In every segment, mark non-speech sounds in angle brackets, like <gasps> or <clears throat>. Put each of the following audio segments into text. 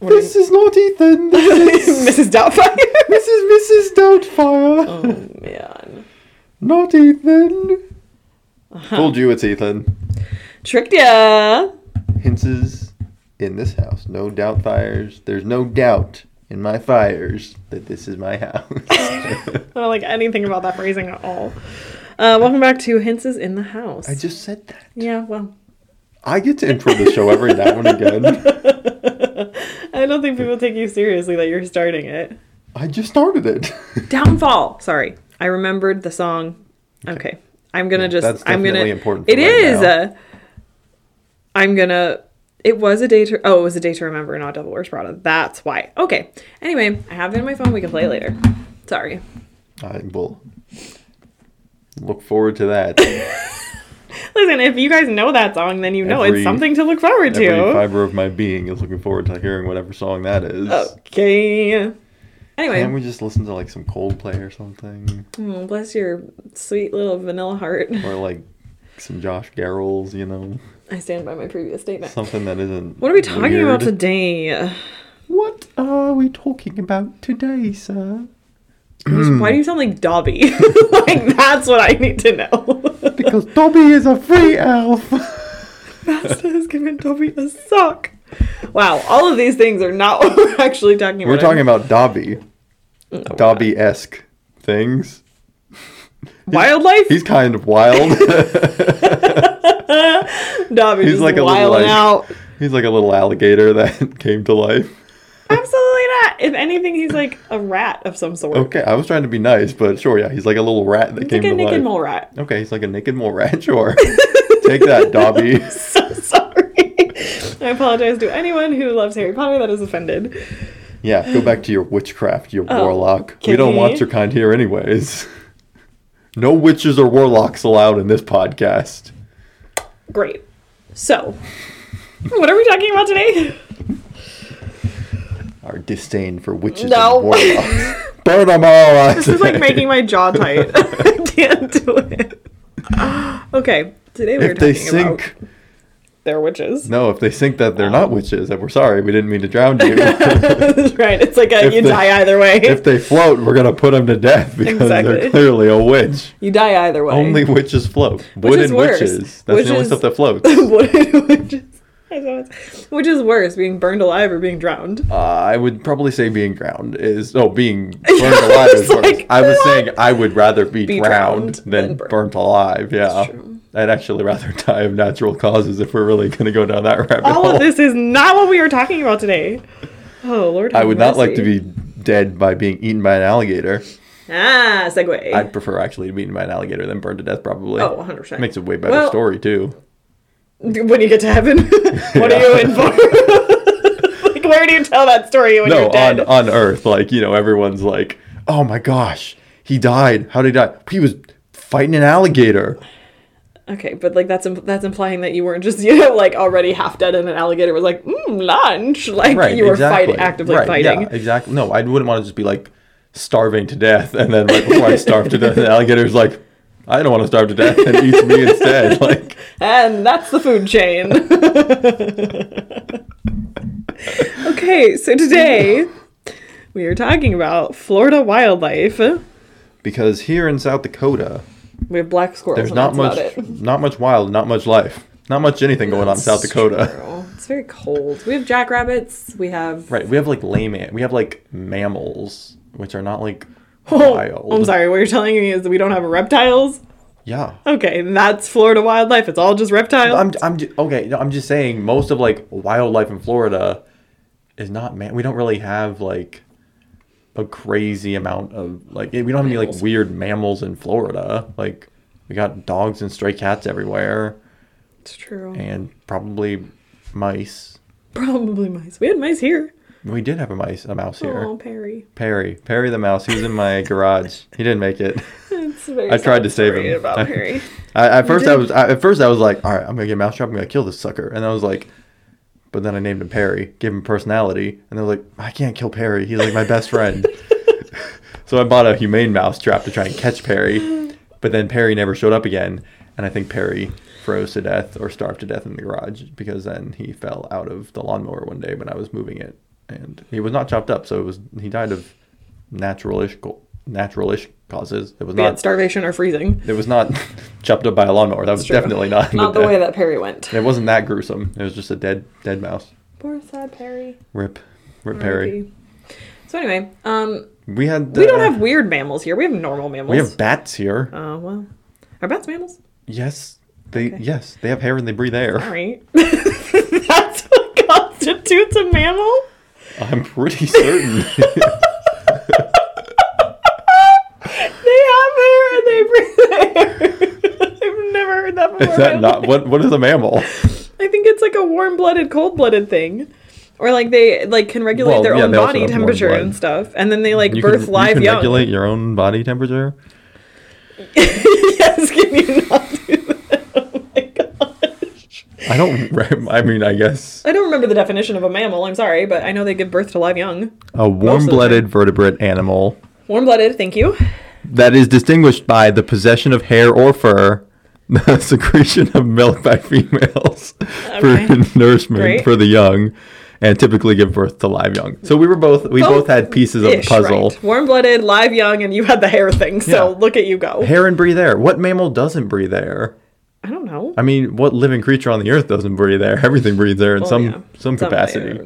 What This is not Ethan. This is Mrs. Doubtfire. this is Mrs. Doubtfire. oh man. Not Ethan. Uh-huh. Told you it's Ethan. Tricked ya. Hinces in this house. No doubt fires. There's no doubt in my fires that this is my house. <laughs> I don't like anything about that phrasing at all. Uh, welcome back to Hints in the House. I just said that. Yeah, well, I get to intro the show every now and again. <laughs> I don't think people take you seriously that you're starting it. I just started it. <laughs> Downfall. Sorry, I remembered the song. Okay, I'm gonna just. that's I'm gonna. important It right is. now. Uh, I'm gonna. It was a day to. Oh, it was a day to remember, not Devil Wears Prada. That's why. Okay. Anyway, I have it in my phone. We can play later. Sorry. I will look forward to that. <laughs> Listen, if you guys know that song, then you know Every- it's something to look forward Every to. fiber of my being is looking forward to hearing whatever song that is. Okay. Anyway, Can't we just listen to like some Coldplay or something? oh, bless your sweet little vanilla heart. Or like some Josh Garrels, you know? I stand by my previous statement. Something that isn't. What are we talking about today? What are we talking about today, sir? Why do you sound like Dobby? <laughs> like that's what I need to know. Because Dobby is a free elf. <laughs> Master has given Dobby a sock. Wow, all of these things are not <laughs> what we're actually talking about. We're talking about Dobby. Oh, no, Dobby esque things. wildlife. He's kind of wild. <laughs> Dobby he's like a little, like- out. He's like a little alligator that came to life. Absolutely not. If anything, he's like a rat of some sort. Okay, I was trying to be nice, but sure, yeah, he's like a little rat that He's came like a to naked life. mole rat. Okay, he's like a naked mole rat. <laughs> Sure, <laughs> take that, Dobby. <laughs> So sorry. I apologize to anyone who loves Harry Potter that is offended. Yeah, go back to your witchcraft, you Oh, warlock. We don't want your kind here, anyways. No witches or warlocks allowed in this podcast. Great. So, what are we talking about today? Our disdain for witches No. and warlocks. <laughs> Burn them all! This is like making my jaw tight. <laughs> I can't do it. Okay, today we're If they sink, about their witches. no, if they sink that they're not um. witches, and we're sorry, we didn't mean to drown you. <laughs> Right. It's like a, you they- die either way. if they float, we're gonna put them to death because they're clearly a witch. you die either way. Only witches float. Which is Wooden witches. That's the only stuff that floats. What- which is <laughs> I know it's- which is worse, being burned alive or being drowned? Uh, I would probably say being drowned is oh being <laughs> burned alive is worse. like, I was what? saying I would rather be, Be drowned, drowned than burnt. burnt alive. Yeah. I'd actually rather <laughs> die of natural causes if we're really gonna go down that rabbit All hole. of this is not what we are talking about today. Oh Lord, I would not like to be dead by being eaten by an alligator. ah segue. I'd prefer actually to be eaten by an alligator than burned to death. Probably. oh, 100 percent. Makes a way better Well- story too. When you get to heaven, <laughs> what are you in for? <laughs> like, where do you tell that story when No, you're dead? on on Earth, like you know, everyone's like, "Oh my gosh, he died. How did he die? He was fighting an alligator." Okay, but like that's im- that's implying that you weren't just <laughs> you know like already half dead and an alligator was like mm, lunch like you were fighting actively right, fighting. Yeah, exactly. No, I wouldn't want to just be like starving to death, and then right before I starve to death, the alligator's like, "I don't want to starve to death," and eats me instead. <laughs> Like, And that's the food chain. <laughs> okay, so today we are talking about Florida wildlife. because here in South Dakota, We have black squirrels. there's not that's much, not much wild, not much life, not much anything going on in South Dakota. true. It's very cold. We have jackrabbits. We have. Right, we have like lame, we have like mammals, which are not like Oh, wild. I'm sorry. What you're telling me is that we don't have reptiles. Yeah. Okay, that's Florida wildlife. It's all just reptiles. I'm, I'm okay. No, I'm just saying most of like wildlife in Florida is not man. We don't really have like a crazy amount of like we don't have any like weird mammals in Florida. Like we got dogs and stray cats everywhere, it's true. and probably mice. Probably mice. We had mice here. We did have a mice, a mouse here. Oh, Perry. Perry, Perry the mouse. He was in my <laughs> garage. He didn't make it. It's very I tried to save him. About Perry. <laughs> I, at first, I was I, at first I was like, all right, I'm gonna get a mousetrap. I'm gonna kill this sucker. And I was like, but then I named him Perry, gave him personality, and they're like, I can't kill Perry. He's like my best friend. <laughs> so I bought a humane mousetrap to try and catch Perry, but then Perry never showed up again, and I think Perry froze to death or starved to death in the garage because then he fell out of the lawnmower one day when I was moving it and he was not chopped up. So it was he died of naturalish naturalish causes. It was not. starvation or freezing. It was not <laughs> chopped up by a lawnmower. That was True. definitely not. Not the way that Perry went. It wasn't that gruesome. It was just a dead dead mouse. Poor sad Perry. Rip, rip Perry. R.I.P.. So anyway, um, We had. we don't uh, have weird mammals here. We have normal mammals. We have bats here. Oh well, are bats mammals? Yes, they Okay. yes they have hair and they breathe air. All right. <laughs> That's what constitutes a mammal. I'm pretty certain. <laughs> <laughs> They have hair and they breathe air. <laughs> I've never heard that before. is that not what? What is a mammal? I think it's like a warm-blooded, cold-blooded thing. Or like they like can regulate Well, their yeah, own body temperature and stuff, and then they like You birth can, live you can young. regulate your own body temperature. yes, can you not do that? Oh my gosh. I don't. <laughs> re- I mean, I guess I don't remember the definition of a mammal. I'm sorry, but I know they give birth to live young. a warm-blooded vertebrate animal Warm-blooded, thank you. that is distinguished by the possession of hair or fur, <laughs> the secretion of milk by females <laughs> Okay. for nourishment Great. for the young, and typically give birth to live young. So we were both we both, had pieces of the puzzle. right. Warm-blooded, live young, and you had the hair thing. So Yeah. look at you go. Hair and breathe air. What mammal doesn't breathe air? I don't know. I mean, what living creature on the earth doesn't breathe air? <laughs> Everything breathes air in Well, some yeah. some capacity.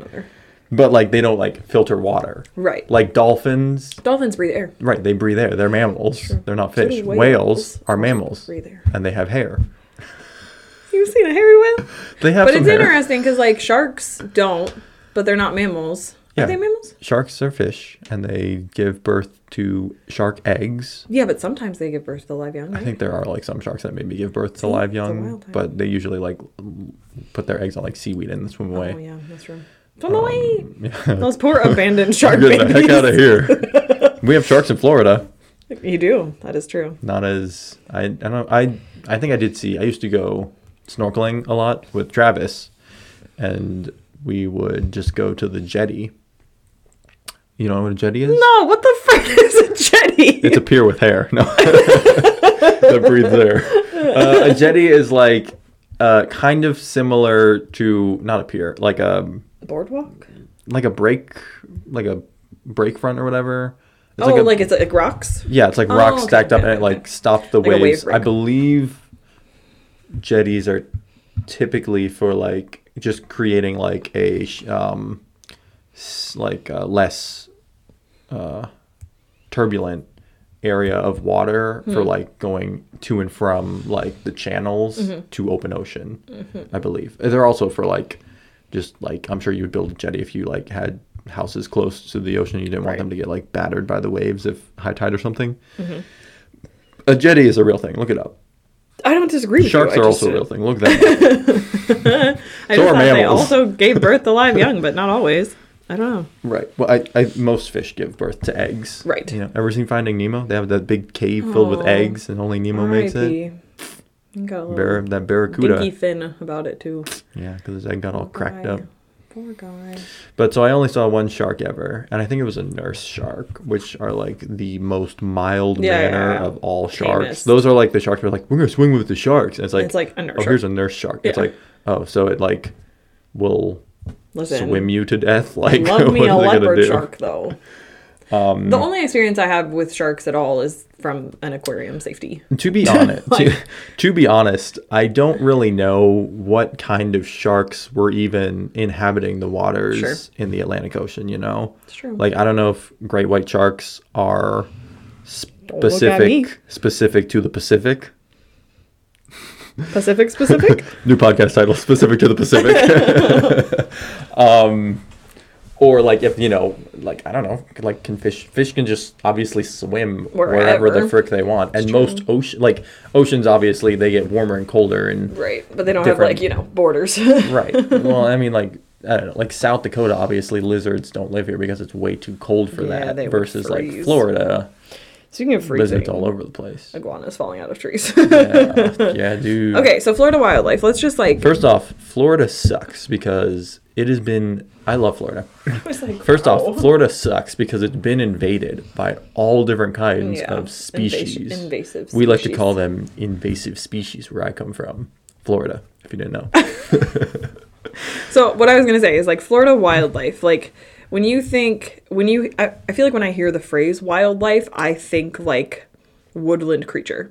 But like they don't like filter water. Right. Like dolphins, Dolphins breathe air. right? They breathe air. They're mammals. They're not So fish. whales. Whales are mammals, Breathe air. and they have hair. <laughs> You've seen a hairy whale? They have But it's hair. interesting because like sharks don't, but they're not mammals. Yeah. Are they mammals? Sharks are fish, and they give birth to shark eggs. Yeah, but sometimes they give birth to live young. I think there are like some sharks that maybe give birth to See, live young, but they usually like put their eggs on like seaweed and swim oh, away. Oh yeah, that's true. Swim um, away. <laughs> Yeah. Those poor abandoned <laughs> shark Get the heck out of here. <laughs> we have sharks in Florida. You do. That is true. Not as I I don't I I think I did see. I used to go snorkeling a lot with Travis, and we would just go to the jetty. You don't know what a jetty is? No, what the frick <laughs> is a jetty? It's a pier with hair. No, <laughs> that breathes air. Uh, a jetty is like uh, kind of similar to not a pier, like a boardwalk. like a break, like a break front or whatever. It's oh, a, like, it's like rocks. yeah, it's like Oh, rocks okay, stacked up, okay, and it like stops the Like a wave waves. I believe jetties are typically for like just creating like a um like uh, less uh turbulent area of water Hmm. for like going to and from like the channels Mm-hmm. to open ocean i believe they're also for like just like i'm sure you would build a jetty if you like had houses close to the ocean you didn't want them to get like battered by the waves if high tide or something Mm-hmm. a jetty is a real thing look it up I don't disagree with sharks you. are also a real <laughs> thing look that so are thought they also gave birth to live young, but not always. <laughs> I don't know. right well I, I most fish give birth to eggs Right. you know ever seen finding nemo they have that big cave filled with Aw. eggs and only nemo makes it R.I.P.. You Got a little Bar- that barracuda dinky fin about it too. Yeah, because his egg got all cracked guy. up. Poor guy. But so I only saw one shark ever, and I think it was a nurse shark, which are like the most mild Yeah, manner yeah, yeah. of all sharks. Famous. Those are like the sharks who are like, we're gonna swing with the sharks. And it's like, it's like a nurse. oh, here's a nurse shark. It's Yeah. like, oh, so it like will Listen, swim you to death. <laughs> Like, love me a are they gonna leopard shark though. Um, The only experience I have with sharks at all is from an aquarium safety. To be <laughs> honest, to, Like- to be honest, I don't really know what kind of sharks were even inhabiting the waters Sure. in the Atlantic Ocean. You know, It's true. like I don't know if great white sharks are Don't look at me. specific specific to the Pacific. Pacific specific. <laughs> New podcast title: specific to the Pacific. Um, or like if you know, like I don't know, like can fish? Fish can just obviously swim wherever the frick they want, and most ocean, like oceans, obviously they get warmer and colder, and right, but they don't have like you know borders. <laughs> right. Well, I mean, like I don't know, like South Dakota, obviously lizards don't live here because it's way too cold for Yeah, that. they would Versus like. Florida, Speaking of freezing, lizards all over the place. <laughs> iguanas falling out of trees. yeah, yeah, dude. okay, so Florida wildlife. Let's just like First off, Florida sucks because it has been. I love Florida. <laughs> I was like, First wow. off, oh. Florida sucks because it's been invaded by all different kinds Yeah, of invas- species. invasive We like to call them invasive species where I come from, Florida. If you didn't know. <laughs> So what I was gonna say is like Florida wildlife, like when you think when you I, I feel like when I hear the phrase wildlife, I think like woodland creature.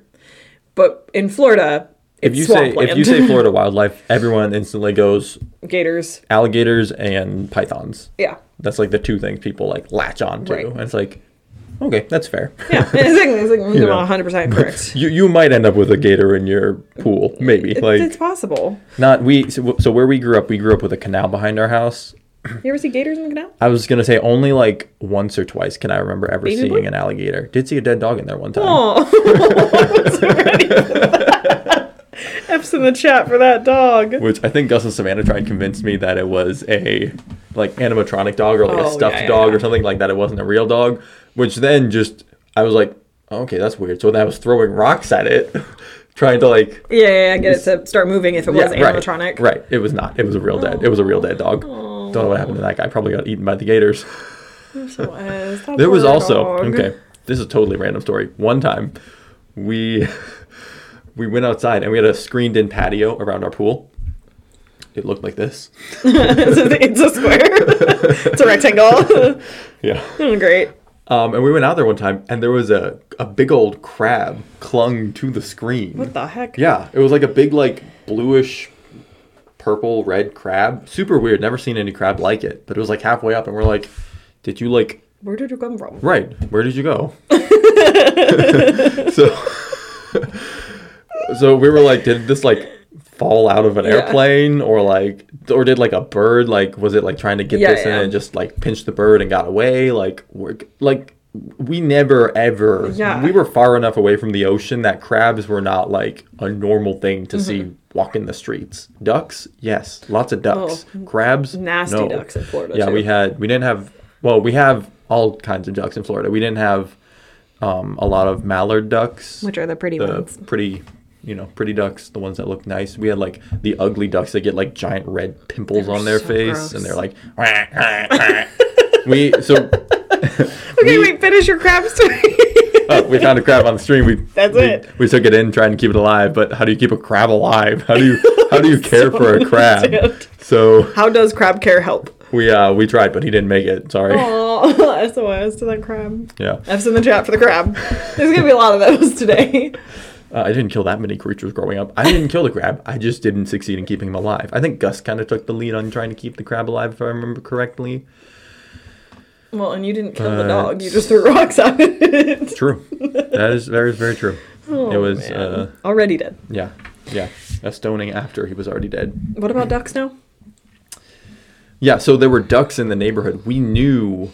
But in Florida, If you say swampland. if you say Florida <laughs> wildlife, everyone instantly goes gators, alligators and pythons. yeah. That's like the two things people like latch on to. Right. And it's like, okay, that's fair. Yeah, it's like, it's like <laughs> You one hundred percent correct. You you might end up with a gator in your pool, maybe. It- Like it's possible. not we. So, so where we grew up, we grew up with a canal behind our house. You ever see gators in the canal? I was gonna say only like once or twice can I remember ever Baby seeing boy? an alligator. Did see a dead dog in there one time. Oh, <laughs> <laughs> F's in the chat for that dog. Which I think Gus and Savannah tried to convince me that it was a like animatronic dog or like a Oh, stuffed yeah, yeah, dog yeah. or something like that. It wasn't a real dog. Which then just I was like, okay, that's weird. So then I was throwing rocks at it, <laughs> trying to like Yeah, yeah, yeah, get it to start moving if it was right, animatronic. Right. It was not. It was a real dead. It was a real dead dog. Don't know what happened to that guy. Probably got eaten by the gators. So, <laughs> There was also dog. okay. This is a totally random story. One time, we <laughs> we went outside and we had a screened-in patio around our pool. It looked like this. <laughs> it's, a, square. it's a rectangle. Yeah. Great. Um, and we went out there one time, and there was a a big old crab clung to the screen. What the heck? Yeah, it was like a big like bluish, purple red crab. Super weird. Never seen any crab like it. But it was like halfway up, and we're like, "Did you like Where did you come from? Right. Where did you go? <laughs> <laughs> so So we were like, did this like fall out of an Yeah. airplane or like or did like a bird like was it like trying to get Yeah, this in and just like pinched the bird and got away? Like we're like we never ever Yeah. we were far enough away from the ocean that crabs were not like a normal thing to Mm-hmm. see walking the streets. Ducks, yes, lots of ducks. Crabs, Oh, Nasty no. ducks in Florida. Yeah, too. we had we didn't have well, we have all kinds of ducks in Florida. We didn't have um, a lot of mallard ducks, Which are the pretty the ones. pretty, you know, pretty ducks, the ones that look nice. We had like the ugly ducks that get like giant red pimples They're on their so face, gross. and they're like, <laughs> we so <laughs> Okay, wait, finish your crab story. uh, <laughs> we found a crab on the stream. We <laughs> That's we, it. We took it in, trying to keep it alive. But how do you keep a crab alive? How do you how do you care for a crab? understand. So How does crab care help? we uh we tried, but he didn't make it. Sorry. Oh, SOS to that crab. Yeah. F's in the chat for the crab. There's gonna be a lot of those today. Uh, I didn't kill that many creatures growing up. I didn't kill the crab. I just didn't succeed in keeping him alive. I think Gus kind of took the lead on trying to keep the crab alive, if I remember correctly. Well, and you didn't kill the Uh, dog. You just threw rocks at it. <laughs> True. that is very, very true. <laughs> it was, man. uh, already dead. yeah, yeah. A stoning after he was already dead. What about ducks now? Yeah, so there were ducks in the neighborhood. We knew,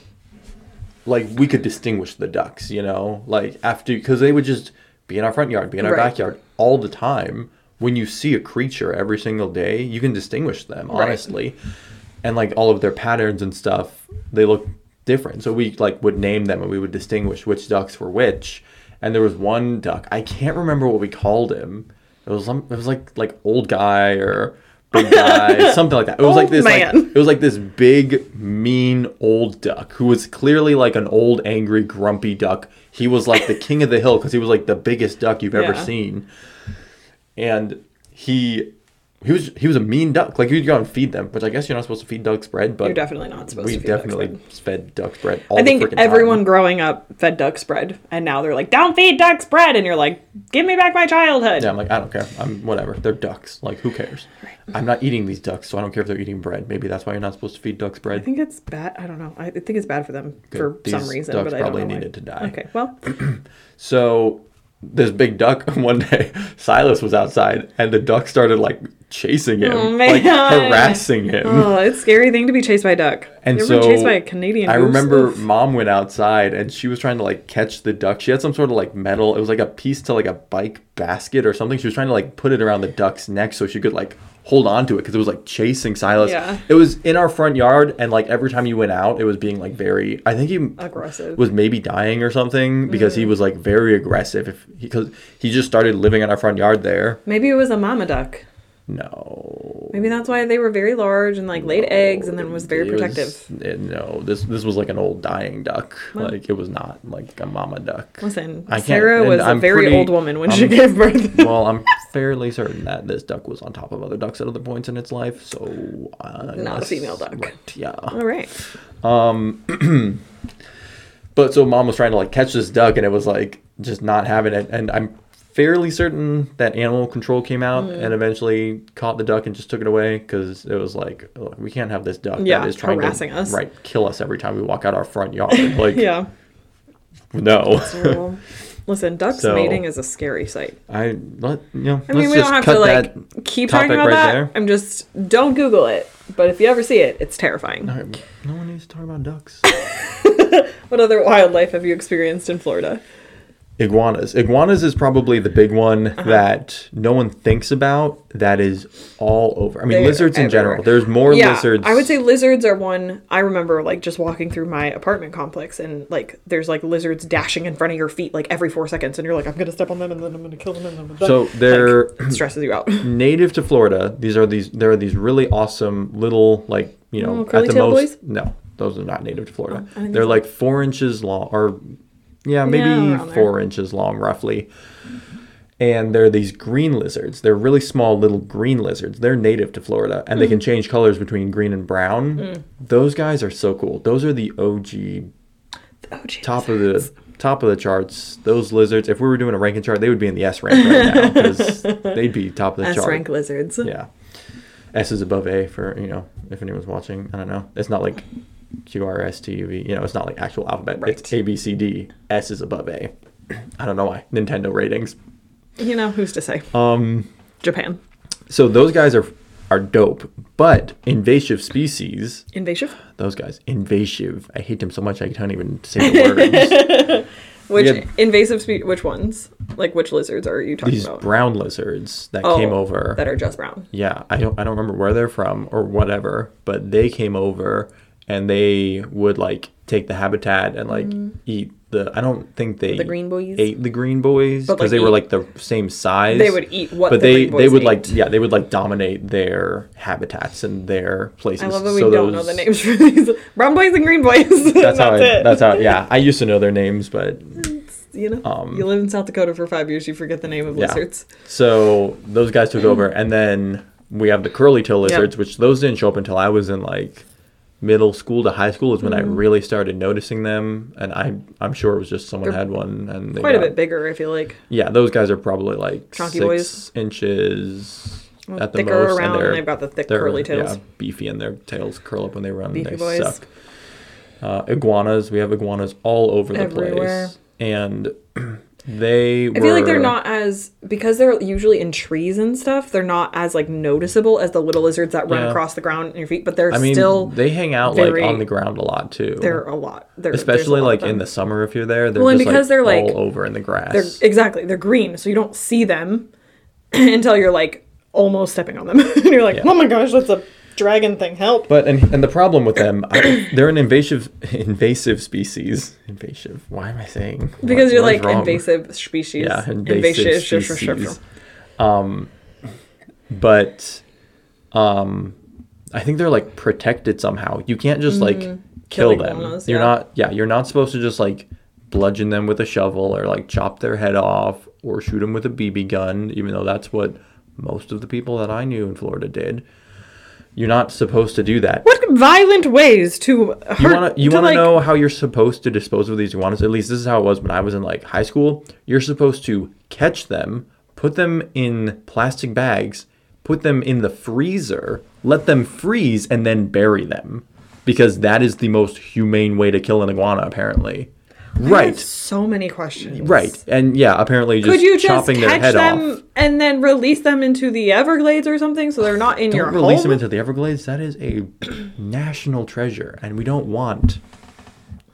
like, we could distinguish the ducks, you know? Like, after, because they would just be in our front yard, be in our Right. backyard all the time. When you see a creature every single day, you can distinguish them, Right. honestly. And, like, all of their patterns and stuff, they look different. So we, like, would name them and we would distinguish which ducks were which. And there was one duck, I can't remember what we called him. It was, some, it was like, like, old guy or big <laughs> guy, something like that. It was like Old this, like, it was like this big, mean old duck who was clearly like an old, angry, grumpy duck. He was like the king of the hill because he was like the biggest duck you've ever seen. And he he was he was a mean duck. Like you'd go and feed them, which I guess you're not supposed to feed ducks bread, but You're definitely not supposed we to feed ducks definitely bread. fed ducks bread. All I think everyone time. growing up fed ducks bread, and now they're like, "Don't feed ducks bread," and you're like, "Give me back my childhood." Yeah, I'm like I don't care. I'm whatever. They're ducks. Like who cares? I'm not eating these ducks, so I don't care if they're eating bread. Maybe that's why you're not supposed to feed ducks bread. I think it's bad. I don't know. I think it's bad for them for Good. some reason, ducks but I don't probably know why. needed to die. Okay, well, <clears throat> So this big duck <laughs> one day, Silas was outside and the duck started like chasing him, Oh, like harassing him. oh, it's a scary thing to be chased by a duck. And you ever so chased by a Canadian? I remember mom went outside and she was trying to like catch the duck. She had some sort of like metal. It was like a piece to like a bike basket or something. She was trying to like put it around the duck's neck so she could like hold on to it because it was like chasing Silas. Yeah. It was in our front yard and like every time you went out, it was being like very. I think he aggressive. was maybe dying or something because Mm. he was like very aggressive. If because he just started living in our front yard there. Maybe it was a mama duck. No. Maybe that's why they were very large and like laid eggs and then was very protective. was- it- no, this this was like an old dying duck. Like it was not like a mama duck. Listen, I Sarah was a I'm very pretty- old woman when she I'm- gave birth. <laughs> well, I'm fairly certain that this duck was on top of other ducks at other points in its life. So uh, Not a female duck. Right, yeah. All right. Um, <clears throat> But so mom was trying to like catch this duck and it was like just not having it. And I'm fairly certain that animal control came out Mm. and eventually caught the duck and just took it away because it was like, look, we can't have this duck Yeah, that is trying harassing to us. right kill us every time we walk out our front <laughs> yard. Like, Yeah. no. Listen, ducks So- mating is a scary sight. I let you know. I mean, we don't have to like keep talking about right that. there. I'm just don't Google it. But if you ever see it, it's terrifying. No no one needs to talk about ducks. <laughs> What other wildlife have you experienced in Florida? Iguanas. Iguanas is probably the big one Uh-huh. that no one thinks about. That is all over. I mean, They are lizards in general. There's more yeah, lizards. I would say lizards are one. I remember like just walking through my apartment complex and like there's like lizards dashing in front of your feet like every four seconds, and you're like, I'm gonna step on them and then I'm gonna kill them and then. So they're Like, stresses you out. <clears throat> <laughs> native to Florida. These are these. There are these really awesome little like you know Oh, at the most. boys? No, those are not native to Florida. Didn't they're like four inches long, or yeah, maybe there. four inches long roughly. And they're these green lizards. They're really small little green lizards. They're native to Florida, and Hmm. they can change colors between green and brown. Those guys are so cool. Those are the OG Oh, geez. top of the top of the charts. Those lizards. If we were doing a ranking chart, they would be in the S rank right now because <laughs> they'd be top of the S chart. rank lizards. Yeah. S is above A for, you know, if anyone's watching. I don't know. It's not like Q, R, S, T, U, V. You know, it's not like actual alphabet. Right. It's A, B, C, D. S is above A. I don't know why. Nintendo ratings. You know who's to say? Um, Japan. so those guys are are dope, but invasive species, Invasive. those guys, invasive. I hate them so much I can't even say the words. <laughs> Which had- invasive spe- Which ones? Like which lizards are you talking These about? These brown lizards that Oh, came over. that are just brown. Yeah, I don't I don't remember where they're from or whatever, but they came over and they would like take the habitat and like eat the I don't think they Mm. The green boys? ate the green boys because like, they were like the same size. They would eat what but the they they would ate. like yeah they would like dominate their habitats and their places. I love that we So don't know the names for these <laughs> brown boys and green boys. That's <laughs> how I, it. that's how yeah I used to know their names, but you know, um, you live in South Dakota for five years, you forget the name of Yeah. lizards. So those guys took over, and then we have the curly tail lizards, which those didn't show up until I was in like middle school to high school is when I Mm-hmm. really started noticing them, and I I'm sure it was just someone They're had one, and they Quite a bit bigger, I feel like. Yeah, those guys are probably like Chunky six boys. inches Well, at the thicker most, around, and they're and they've got the thick they're, curly tails. Yeah, beefy, and their tails curl up when they run. Beefy they boys. suck. Uh, iguanas, we have iguanas all over the Everywhere. place, and <clears throat> they. I feel like they're not as because they're usually in trees and stuff. They're not as like noticeable as the little lizards that run Yeah. across the ground in your feet. But they're I mean, still they hang out very- like on the ground a lot too. they're a lot. They're, especially lot like in the summer if you're there. They're Well, and just because like they're, like- all over in the grass. They're exactly they're green, so you don't see them <clears throat> until you're like almost stepping on them, <laughs> and you're like, Yeah. oh my gosh, that's a dragon thing. Help! But and, and the problem with them, I, they're an invasive <laughs> invasive species. Invasive. Why am I saying? Because what- you're what is like invasive species. Yeah, invasive, Invasive species. Um, but um, I think they're like protected somehow. You can't just like kill, Kill them. iguanas, you're Mm-hmm. yeah. not. Yeah, you're not supposed to just like bludgeon them with a shovel or like chop their head off or shoot them with a BB gun. Even though that's what most of the people that I knew in Florida did. You're not supposed to do that. What violent ways to hurt? You want to you want to like- know how you're supposed to dispose of these iguanas? At least this is how it was when I was in like high school. You're supposed to catch them, put them in plastic bags, put them in the freezer, let them freeze, and then bury them, because that is the most humane way to kill an iguana. Apparently, right, So many questions. right, and yeah, apparently just Could you just chopping their catch head them off. and then release them into the Everglades or something so they're not in your Don't release home? them into the Everglades. That is a <clears throat> national treasure, and we don't want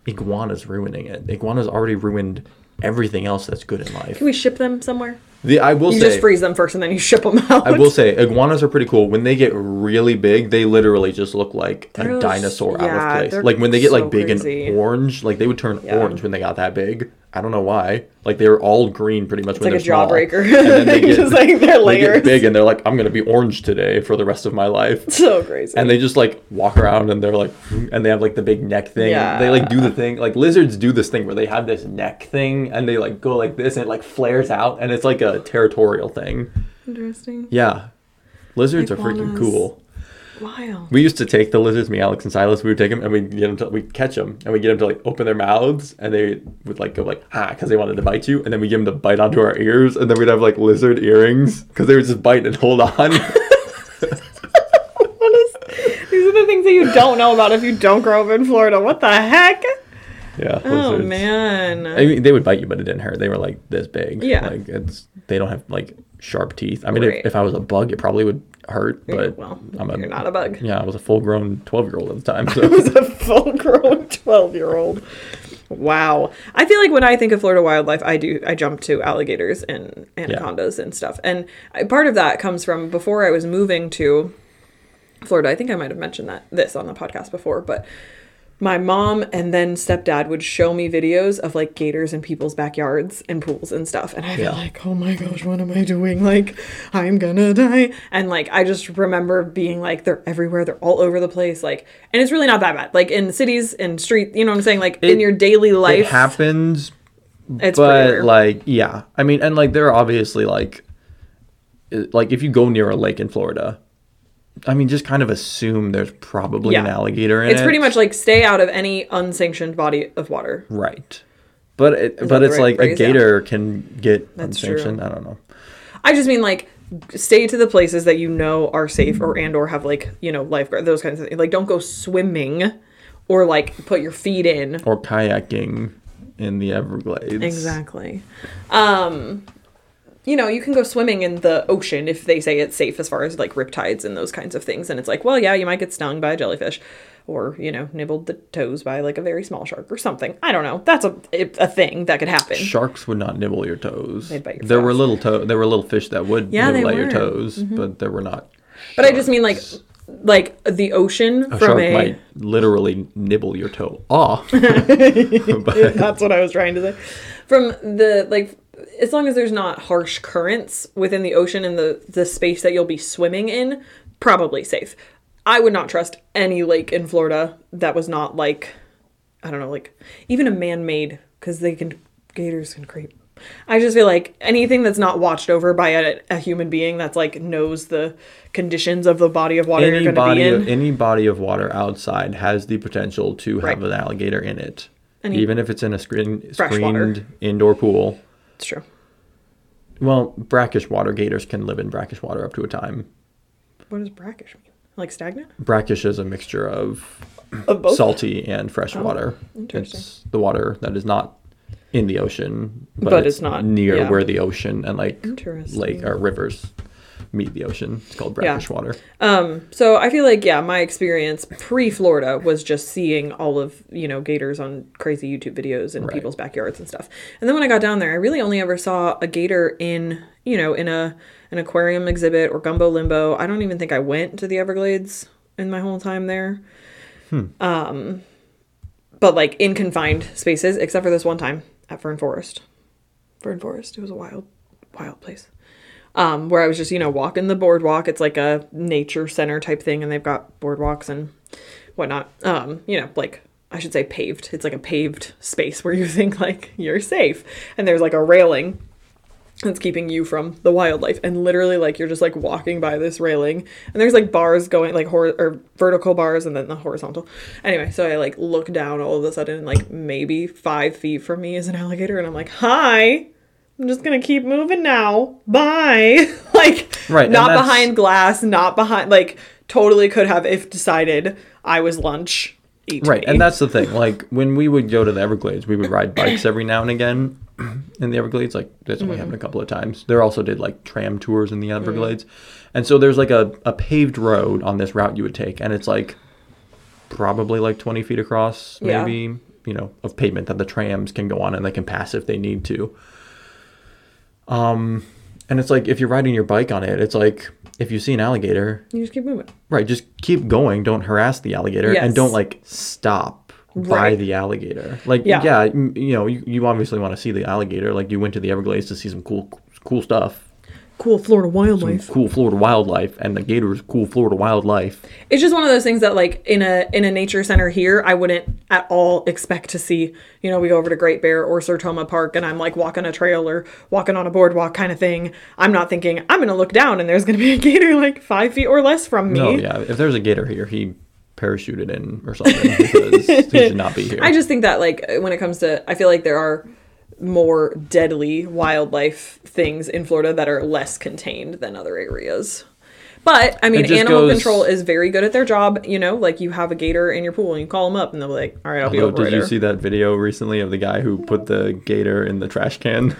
iguanas ruining it. Iguanas already ruined everything else that's good in life. Can we ship them somewhere? The I will You say, just freeze them first and then you ship them out. <laughs> I will say, iguanas are pretty cool. When they get really big, they literally just look like They're a s- dinosaur out yeah, of place. Like when they get so like big crazy. and orange, like they would turn Yeah. orange when they got that big. I don't know why. Like they were all green pretty much It's when like a they're small. jawbreaker. And then they <laughs> get, like their they layers. get big and they're like, I'm gonna be orange today for the rest of my life. <laughs> So crazy. And they just like walk around and they're like, and they have like the big neck thing. Yeah. They like do the thing. Like lizards do this thing where they have this neck thing and they like go like this and it like flares out and it's like a territorial thing. Interesting. Yeah. Lizards are freaking cool. Wild. We used to take the lizards, me, Alex, and Silas. We would take them and we get them to we catch them and we get them to like open their mouths and they would like go like ah because they wanted to bite you and then we give them to bite onto our ears and then we'd have like lizard earrings because they would just bite and hold on. <laughs> <laughs> What is? These are the things that you don't know about if you don't grow up in Florida. What the heck? yeah. Oh lizards. man. I mean, they would bite you, but it didn't hurt. They were like this big. Yeah. Like it's they don't have like sharp teeth. I mean, Right. if, if I was a bug, it probably would hurt. But well, I'm a you're not a bug. yeah. I was a full grown twelve year old at the time. <laughs> I So was a full-grown twelve-year-old. Wow. I feel like when I think of Florida wildlife, I do I jump to alligators and anacondas and stuff. And part of that comes from before I was moving to Florida. I think I might have mentioned that this on the podcast before, but my mom and then stepdad would show me videos of like gators in people's backyards and pools and stuff. And I feel Yeah. like, oh my gosh, what am I doing? Like, I'm gonna die. And like, I just remember being like, they're everywhere, they're all over the place. Like, and it's really not that bad. Like in cities and street, you know what I'm saying? Like in your daily life, it happens, it's but like yeah. I mean, and like there are obviously like like if you go near a lake in Florida. I mean, just kind of assume there's probably an alligator in it's it. It's pretty much like stay out of any unsanctioned body of water. right. But it, but it's right like phrase? a Yeah. gator can get That's true. unsanctioned. I don't know. I just mean like stay to the places that you know are safe or and or have like you know lifeguard those kinds of things. Like don't go swimming or like put your feet in. Or kayaking in the Everglades. Exactly. Um, you know, you can go swimming in the ocean if they say it's safe as far as like riptides and those kinds of things. And it's like, well, yeah, you might get stung by a jellyfish or, you know, nibbled the toes by like a very small shark or something. I don't know. That's a, a thing that could happen. Sharks would not nibble your toes. They'd bite your there were little to- there were little fish that would Yeah, nibble at your were. Mm-hmm. toes, but there were not. But I just mean like, like the ocean A from shark a. might literally nibble your toe off. <laughs> <laughs> but That's what I was trying to say. From the like as long as there's not harsh currents within the ocean and the the space that you'll be swimming in, probably safe. I would not trust any lake in Florida that was not like I don't know, like even a man-made cuz they can gators can creep. I just feel like anything that's not watched over by a, a human being that's like knows the conditions of the body of water any you're going to be body in. of, any body of water outside has the potential to have Right. an alligator in it. Any- Even if it's in a screen, water. screened indoor pool. It's true. Well, brackish water gators can live in brackish water up to a time. What does brackish mean? Like stagnant? Brackish is a mixture of Of salty and fresh oh, water. Oh, interesting. It's the water that is not in the ocean, but, But it's, it's not- near yeah. where the ocean and like lake or rivers meet the ocean. It's called brackish water. Um, so I feel like yeah, my experience pre Florida was just seeing all of you know gators on crazy YouTube videos in Right. people's backyards and stuff. And then when I got down there, I really only ever saw a gator in you know in a an aquarium exhibit or gumbo limbo. I don't even think I went to the Everglades in my whole time there. Hmm. Um, but like in confined spaces, except for this one time at Fern Forest. Fern Forest, it was a wild, wild place um, where I was just, you know, walking the boardwalk. It's like a nature center type thing, and they've got boardwalks and whatnot. Um, you know, like I should say paved. It's like a paved space where you <laughs> think like you're safe, and there's like a railing that's keeping you from the wildlife. And literally, like you're just like walking by this railing, and there's like bars going like hor- or vertical bars, and then the horizontal. Anyway, so I like look down all of a sudden, like maybe five feet from me is an alligator, and I'm like, hi. I'm just gonna keep moving now. Bye. <laughs> like, Right, not behind glass, not behind. Like, totally could have if decided I was lunch. Right, me. and that's the thing. Like when we would go to the Everglades, we would ride bikes every now and again <clears throat> in the Everglades. Like that's only Mm-hmm. happened a couple of times. There also did like tram tours in the Mm. Everglades, and so there's like a, a paved road on this route you would take, and it's like probably like 20 feet across, Yeah. maybe you know, of pavement that the trams can go on and they can pass if they need to. Um, and it's like if you're riding your bike on it, it's like if you see an alligator, you just keep moving. Right, just keep going. Don't harass the alligator Yes. and don't like stop by the alligator. Like, Yeah. yeah, you know, you, you obviously want to see the alligator. Like, you went to the Everglades to see some cool, cool stuff, Cool Florida some wildlife. cool Florida wildlife, and the gator's cool Florida wildlife. It's just one of those things that like in a in a nature center here, I wouldn't at all expect to see. You know, we go over to Great Bear or Sertoma Park and I'm like walking a trail or walking on a boardwalk kind of thing. I'm not thinking I'm gonna look down and there's gonna be a gator like five feet or less from me. No, yeah, if there's a gator here, he parachuted in or something because he should not be <laughs> here. I just think that like when it comes to I feel like there are more deadly wildlife things in Florida that are less contained than other areas. But I mean, animal goes- control is very good at their job. You know, like you have a gator in your pool and you call them up and they'll be like, "All right, I'll be over did you there." see that video recently of the guy who put the gator in the trash can?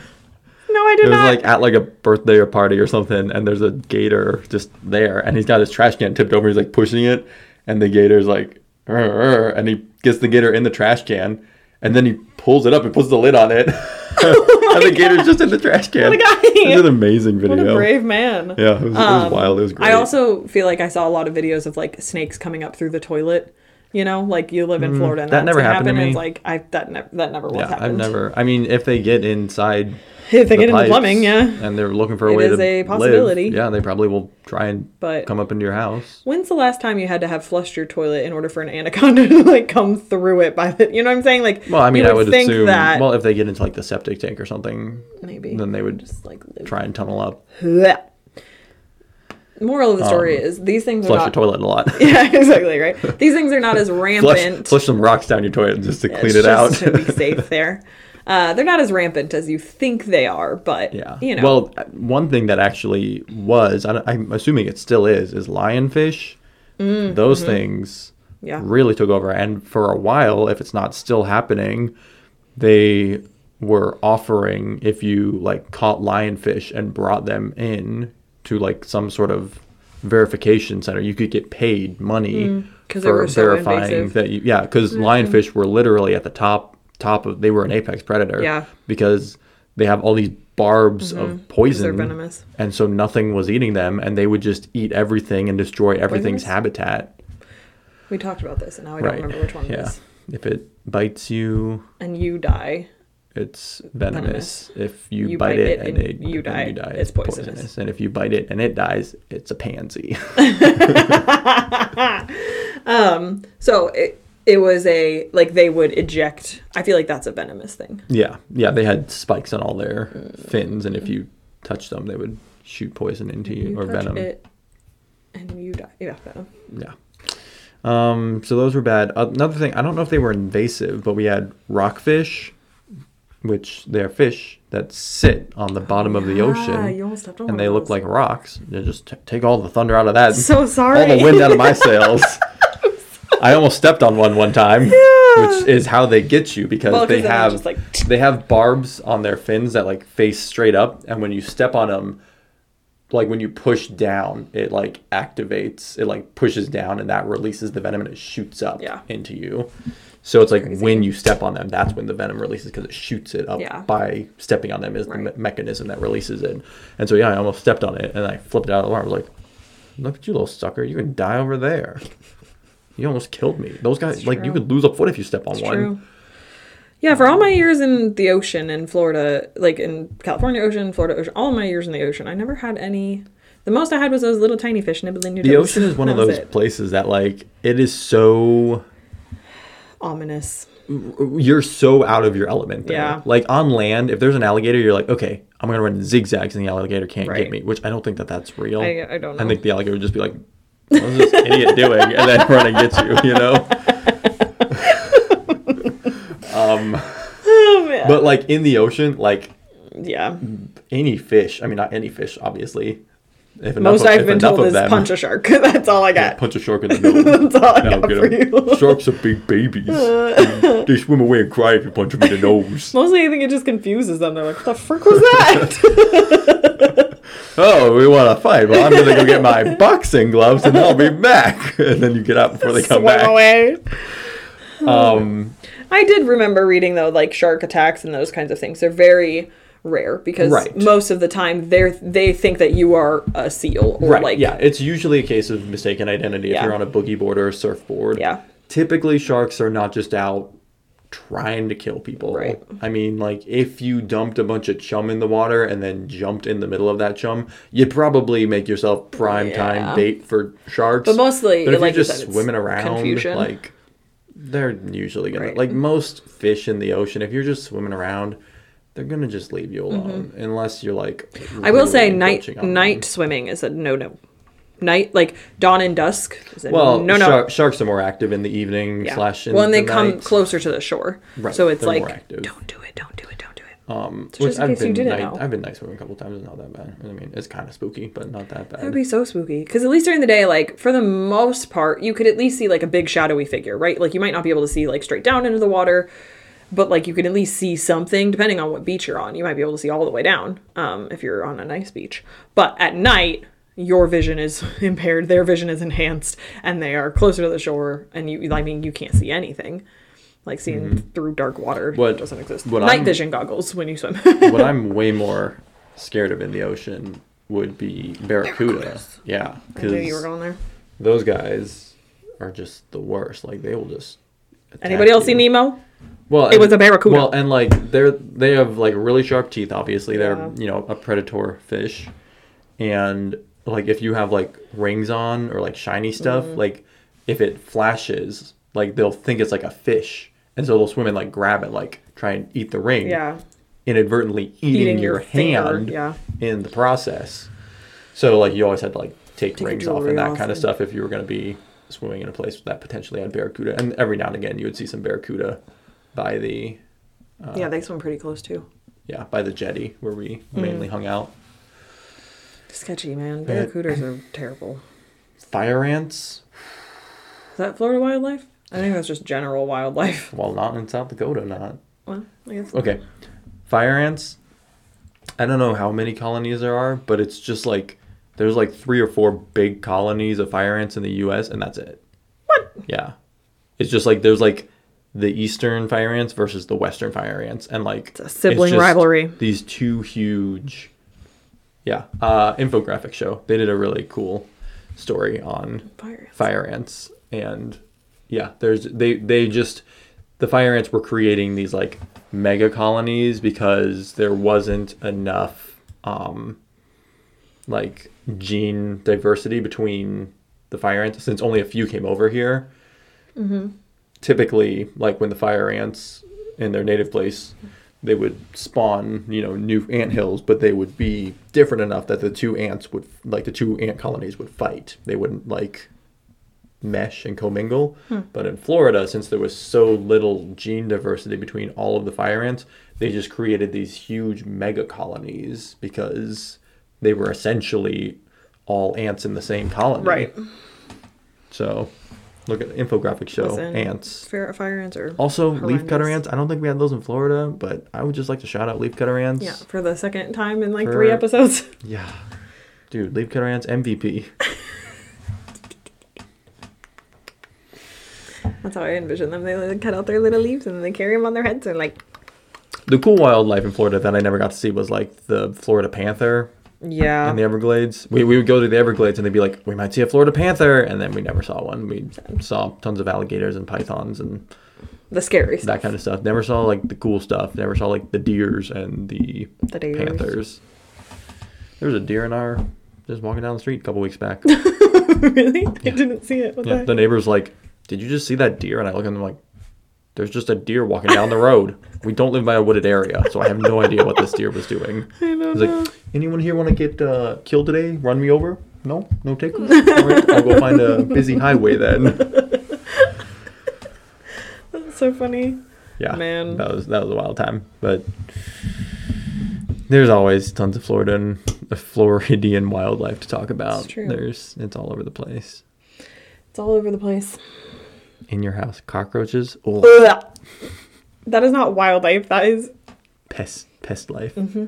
No, I did not. It was not. like at like a birthday or party or something, and there's a gator just there, and he's got his trash can tipped over. He's like pushing it, and the gator's like, "Arr, arr," and he gets the gator in the trash can, and then he pulls it up and puts the lid on it, <laughs> <laughs> and the gator's just in the trash can. What a guy. It's an amazing video. what video. a brave man. Yeah, it was, it was wild. It was great. I also feel like I saw a lot of videos of like snakes coming up through the toilet. You know, like you live in Florida and Mm, that never gonna happened to happen. and me. like I that never that never was yeah, happened. I've never. I mean, if they get inside <laughs> If they the get into plumbing, yeah. and they're looking for a It way is to a live, possibility. yeah, they probably will try and But come up into your house. when's the last time you had to have flushed your toilet in order for an anaconda <laughs> to like come through it by the you know what I'm saying? Like Well, I mean, you I would think assume. that Well, if they get into like the septic tank or something, maybe then they would just like live. try and tunnel up, Blech. <laughs> Moral of the story is these things are Um, flush your toilet a lot, Yeah, exactly, right? These things are not as rampant. flush some rocks down your toilet just to clean It's it out. to be safe there. Uh, they're not as rampant as you think they are, but yeah. you know, Well, uh, one thing that actually was, I'm assuming it still is, is lionfish. Those things Mm, mm-hmm. yeah, really took over, and for a while, if it's not still happening, they were offering if you like caught lionfish and brought them in to like some sort of verification center, you could get paid money Mm, were so invasive. that you yeah, because lionfish were literally at the top top of they were an apex predator Yeah. because they have all these barbs of Mm-hmm. 'Cause poison they're venomous. and so nothing was eating them and they would just eat everything and destroy everything's Poisonous? habitat we talked about this, and now I don't remember which one it yeah is. if it bites you And you die. it's venomous. If you, You bite, it, and, it, you and die, you die, it's poisonous. And if you bite it and it dies, it's a pansy. <laughs> <laughs> So it it was a like they would eject. I feel like that's a venomous thing. yeah, yeah. They had spikes on all their fins, and if you touched them, they would shoot poison into you, You or venom. it, and you die. Yeah, venom. Yeah. Um, so those were bad. Another thing, I don't know if they were invasive, but we had rockfish, which they are fish that sit on the bottom of the Ah, ocean. you almost stepped on and they look like rocks. They just t- take all the thunder out of that. So sorry. <laughs> All the wind out of my sails. <laughs> I almost stepped on one one time, which is how they get you because Well, they have like- <laughs> they have barbs on their fins that like face straight up, and when you step on them, like when you push down, it like activates. It like pushes down, and that releases the venom, and it shoots up Yeah. into you. So it's like Crazy. when you step on them, that's when the venom releases because it shoots it up Yeah. by stepping on them is the me- mechanism that releases it. And so yeah, I almost stepped on it and I flipped it out of the water. I was like, "Look at you, little sucker! You can die over there. You almost killed me. Those guys, It's like, you could lose a foot if you step on It's one. true. Yeah, for all my years in the ocean in Florida, like in California ocean, Florida ocean, all my years in the ocean, I never had any. The most I had was those little tiny fish nibbling your The ocean is <laughs> one of those it. places that like it is so ominous. you're so out of your element there. Yeah. Like on land, if there's an alligator, you're like, okay, I'm gonna run zigzags and the alligator can't Right. get me. Which I don't think that that's real. I, I don't know. I think the alligator would just be like, "What is this idiot doing?" and then run and get you. You know. <laughs> um, Oh, man. but like in the ocean, like yeah. any fish. I mean, not any fish, obviously. If enough Most of, I've if been enough told of is them, punch a shark. <laughs> That's all I Yeah, got. punch a shark in the nose. <laughs> That's all I Now got get for 'em. you. Sharks are big babies. they, they swim away and cry if you punch them in the nose. Mostly, I think it just confuses them. They're like, "What the frick was that?" Oh, we want to fight. Well, I'm gonna go get my <laughs> boxing gloves and I'll be back. <laughs> And then you get out before they come Swim back. away. <laughs> Um, I did remember reading though, like shark attacks and those kinds of things. They're very rare because Right. most of the time they they think that you are a seal or right. like yeah, it's usually a case of mistaken identity if Yeah. you're on a boogie board or a surfboard. Yeah. typically sharks are not just out trying to kill people. Right. I mean, like if you dumped a bunch of chum in the water and then jumped in the middle of that chum, you'd probably make yourself prime Yeah. time bait for sharks. But mostly, But if like you you're just said, swimming around, confusion. like they're usually gonna Right. like most fish in the ocean. If you're just swimming around, they're gonna just leave you alone unless you're like. Mm-hmm. I will say night them. night swimming is a no no. Night like dawn and dusk Well, no no. shark- sharks are more active in the evening Yeah. slash. In well, and they the come night. closer to the shore, Right, so it's they're like don't do it, don't do it, don't do it. Um, So which just in I've case you been didn't night, know. I've been night swimming a couple times. It's not that bad. I mean, it's kind of spooky, but not that bad. That would be so spooky. Because at least during the day, like for the most part, you could at least see like a big shadowy figure, right? Like you might not be able to see like straight down into the water, but like you could at least see something depending on what beach you're on. You might be able to see all the way down um, if you're on a nice beach. But at night, your vision is <laughs> impaired, their vision is enhanced, and they are closer to the shore, and you, I mean, you can't see anything. Like seeing through dark water Mm-hmm. What- doesn't exist. what Night I'm- vision goggles when you swim. <laughs> what I'm <laughs> way more scared of in the ocean would be barracuda. Barracudas. Yeah, I knew you were going there. those guys are just the worst. Like they will just. Anybody else see. Nemo? Well, It was a barracuda. Well, and like they're they have like really sharp teeth. Obviously, they're Yeah. you know a predator fish, and like if you have like rings on or like shiny stuff, Mm-hmm. like if it flashes, like they'll think it's like a fish, and so they'll swim and like grab it, like try and eat the ring, Yeah. inadvertently eating, Eating your, your hand yeah. in the process. So like you always had to like take, Take rings off and that off kind of and- stuff if you were going to be swimming in a place that potentially had barracuda. And every now and again you would see some barracuda by the yeah, they swim pretty close too. yeah by the jetty where we Mm. mainly hung out. Sketchy, man. Barracudas are terrible. Fire ants, Is that Florida wildlife? I think that's just general wildlife. well not in South Dakota, not Well, I guess. okay. Fire ants. I don't know how many colonies there are, but it's just like there's like three or four big colonies of fire ants in the U.S. and that's it. What? Yeah, it's just like there's like the eastern fire ants versus the western fire ants, and like It's a sibling just rivalry. These two huge, yeah, uh, infographic show. They did a really cool story on Fire ants. fire ants and yeah there's they they just the fire ants were creating these like mega colonies because there wasn't enough um like gene diversity between the fire ants since only a few came over here typically like when the fire ants in their native place they would spawn you know new ant hills but they would be different enough that the two ants would like the two ant colonies would fight. They wouldn't like mesh and commingle. Hmm. But in florida since there was so little gene diversity between all of the fire ants they just created these huge mega colonies because they were essentially all ants in the same colony. Right. so look at the infographic show Listen, ants Fair, fire ants are. also, leaf cutter ants. I don't think we had those in Florida, but I would just like to shout out leaf cutter ants. Yeah, for the second time in like For- three episodes. <laughs> Yeah. Dude, leaf cutter ants MVP. That's how I envision them. They like, cut out their little leaves and then they carry them on their heads and like. the cool wildlife in Florida that I never got to see was like the Florida panther Yeah. in the Everglades. We, we would go to the Everglades and they'd be like, we might see a Florida panther. And then we never saw one. We saw tons of alligators and pythons and the scary stuff. that kind of stuff. Never saw like the cool stuff. Never saw like the deers and the The deers. panthers. There was a deer in our just walking down the street a couple weeks back. <laughs> really? I didn't see it. What Yeah, the the neighbor's like, "Did you just see that deer?" And I look at them like, "There's just a deer walking down the road. We don't live by a wooded area, so I have no idea what this deer was doing." <laughs> I don't He's know. like, "Anyone here want to get uh, killed today? Run me over? No, no takers. All right, I'll go find a busy highway then." <laughs> That's so funny. Yeah, Man. that was that was a wild time, but. There's always tons of Florida and Floridian wildlife to talk about. It's true. There's it's all over the place. It's all over the place. In your house, cockroaches. Oh. That is not wildlife. That is. pest pest life. Mm-hmm.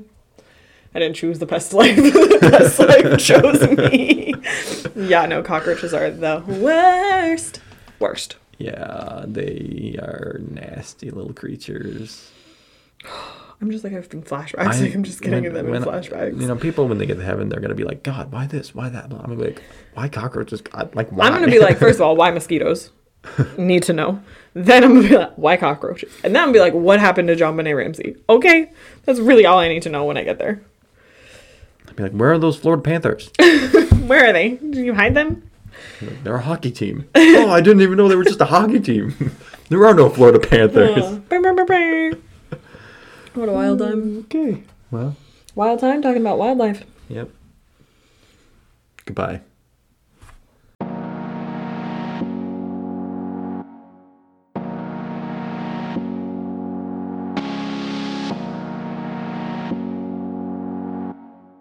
I didn't choose the pest life. <laughs> the pest life chose me. <laughs> yeah, no, cockroaches are the worst. Worst. Yeah, they are nasty little creatures. <gasps> I'm just like having flashbacks. like I'm just getting when- them in flashbacks. You know, people when they get to heaven, they're gonna be like, God, why this? Why that? I'm gonna be like, why cockroaches? God, like, why? I'm gonna be like, first of <laughs> all, why mosquitoes? Need to know. Then I'm gonna be like, why cockroaches? And then I'm gonna be like, what happened to JonBenét Ramsey? Okay, that's really all I need to know when I get there. I'd be like, where are those Florida Panthers? <laughs> Where are they? Did you hide them? They're a hockey team. oh, I didn't even know they were just a hockey team. <laughs> there are no Florida Panthers. Oh, brr. What a wild time. Okay. Well, Wild time talking about wildlife. yep. Goodbye.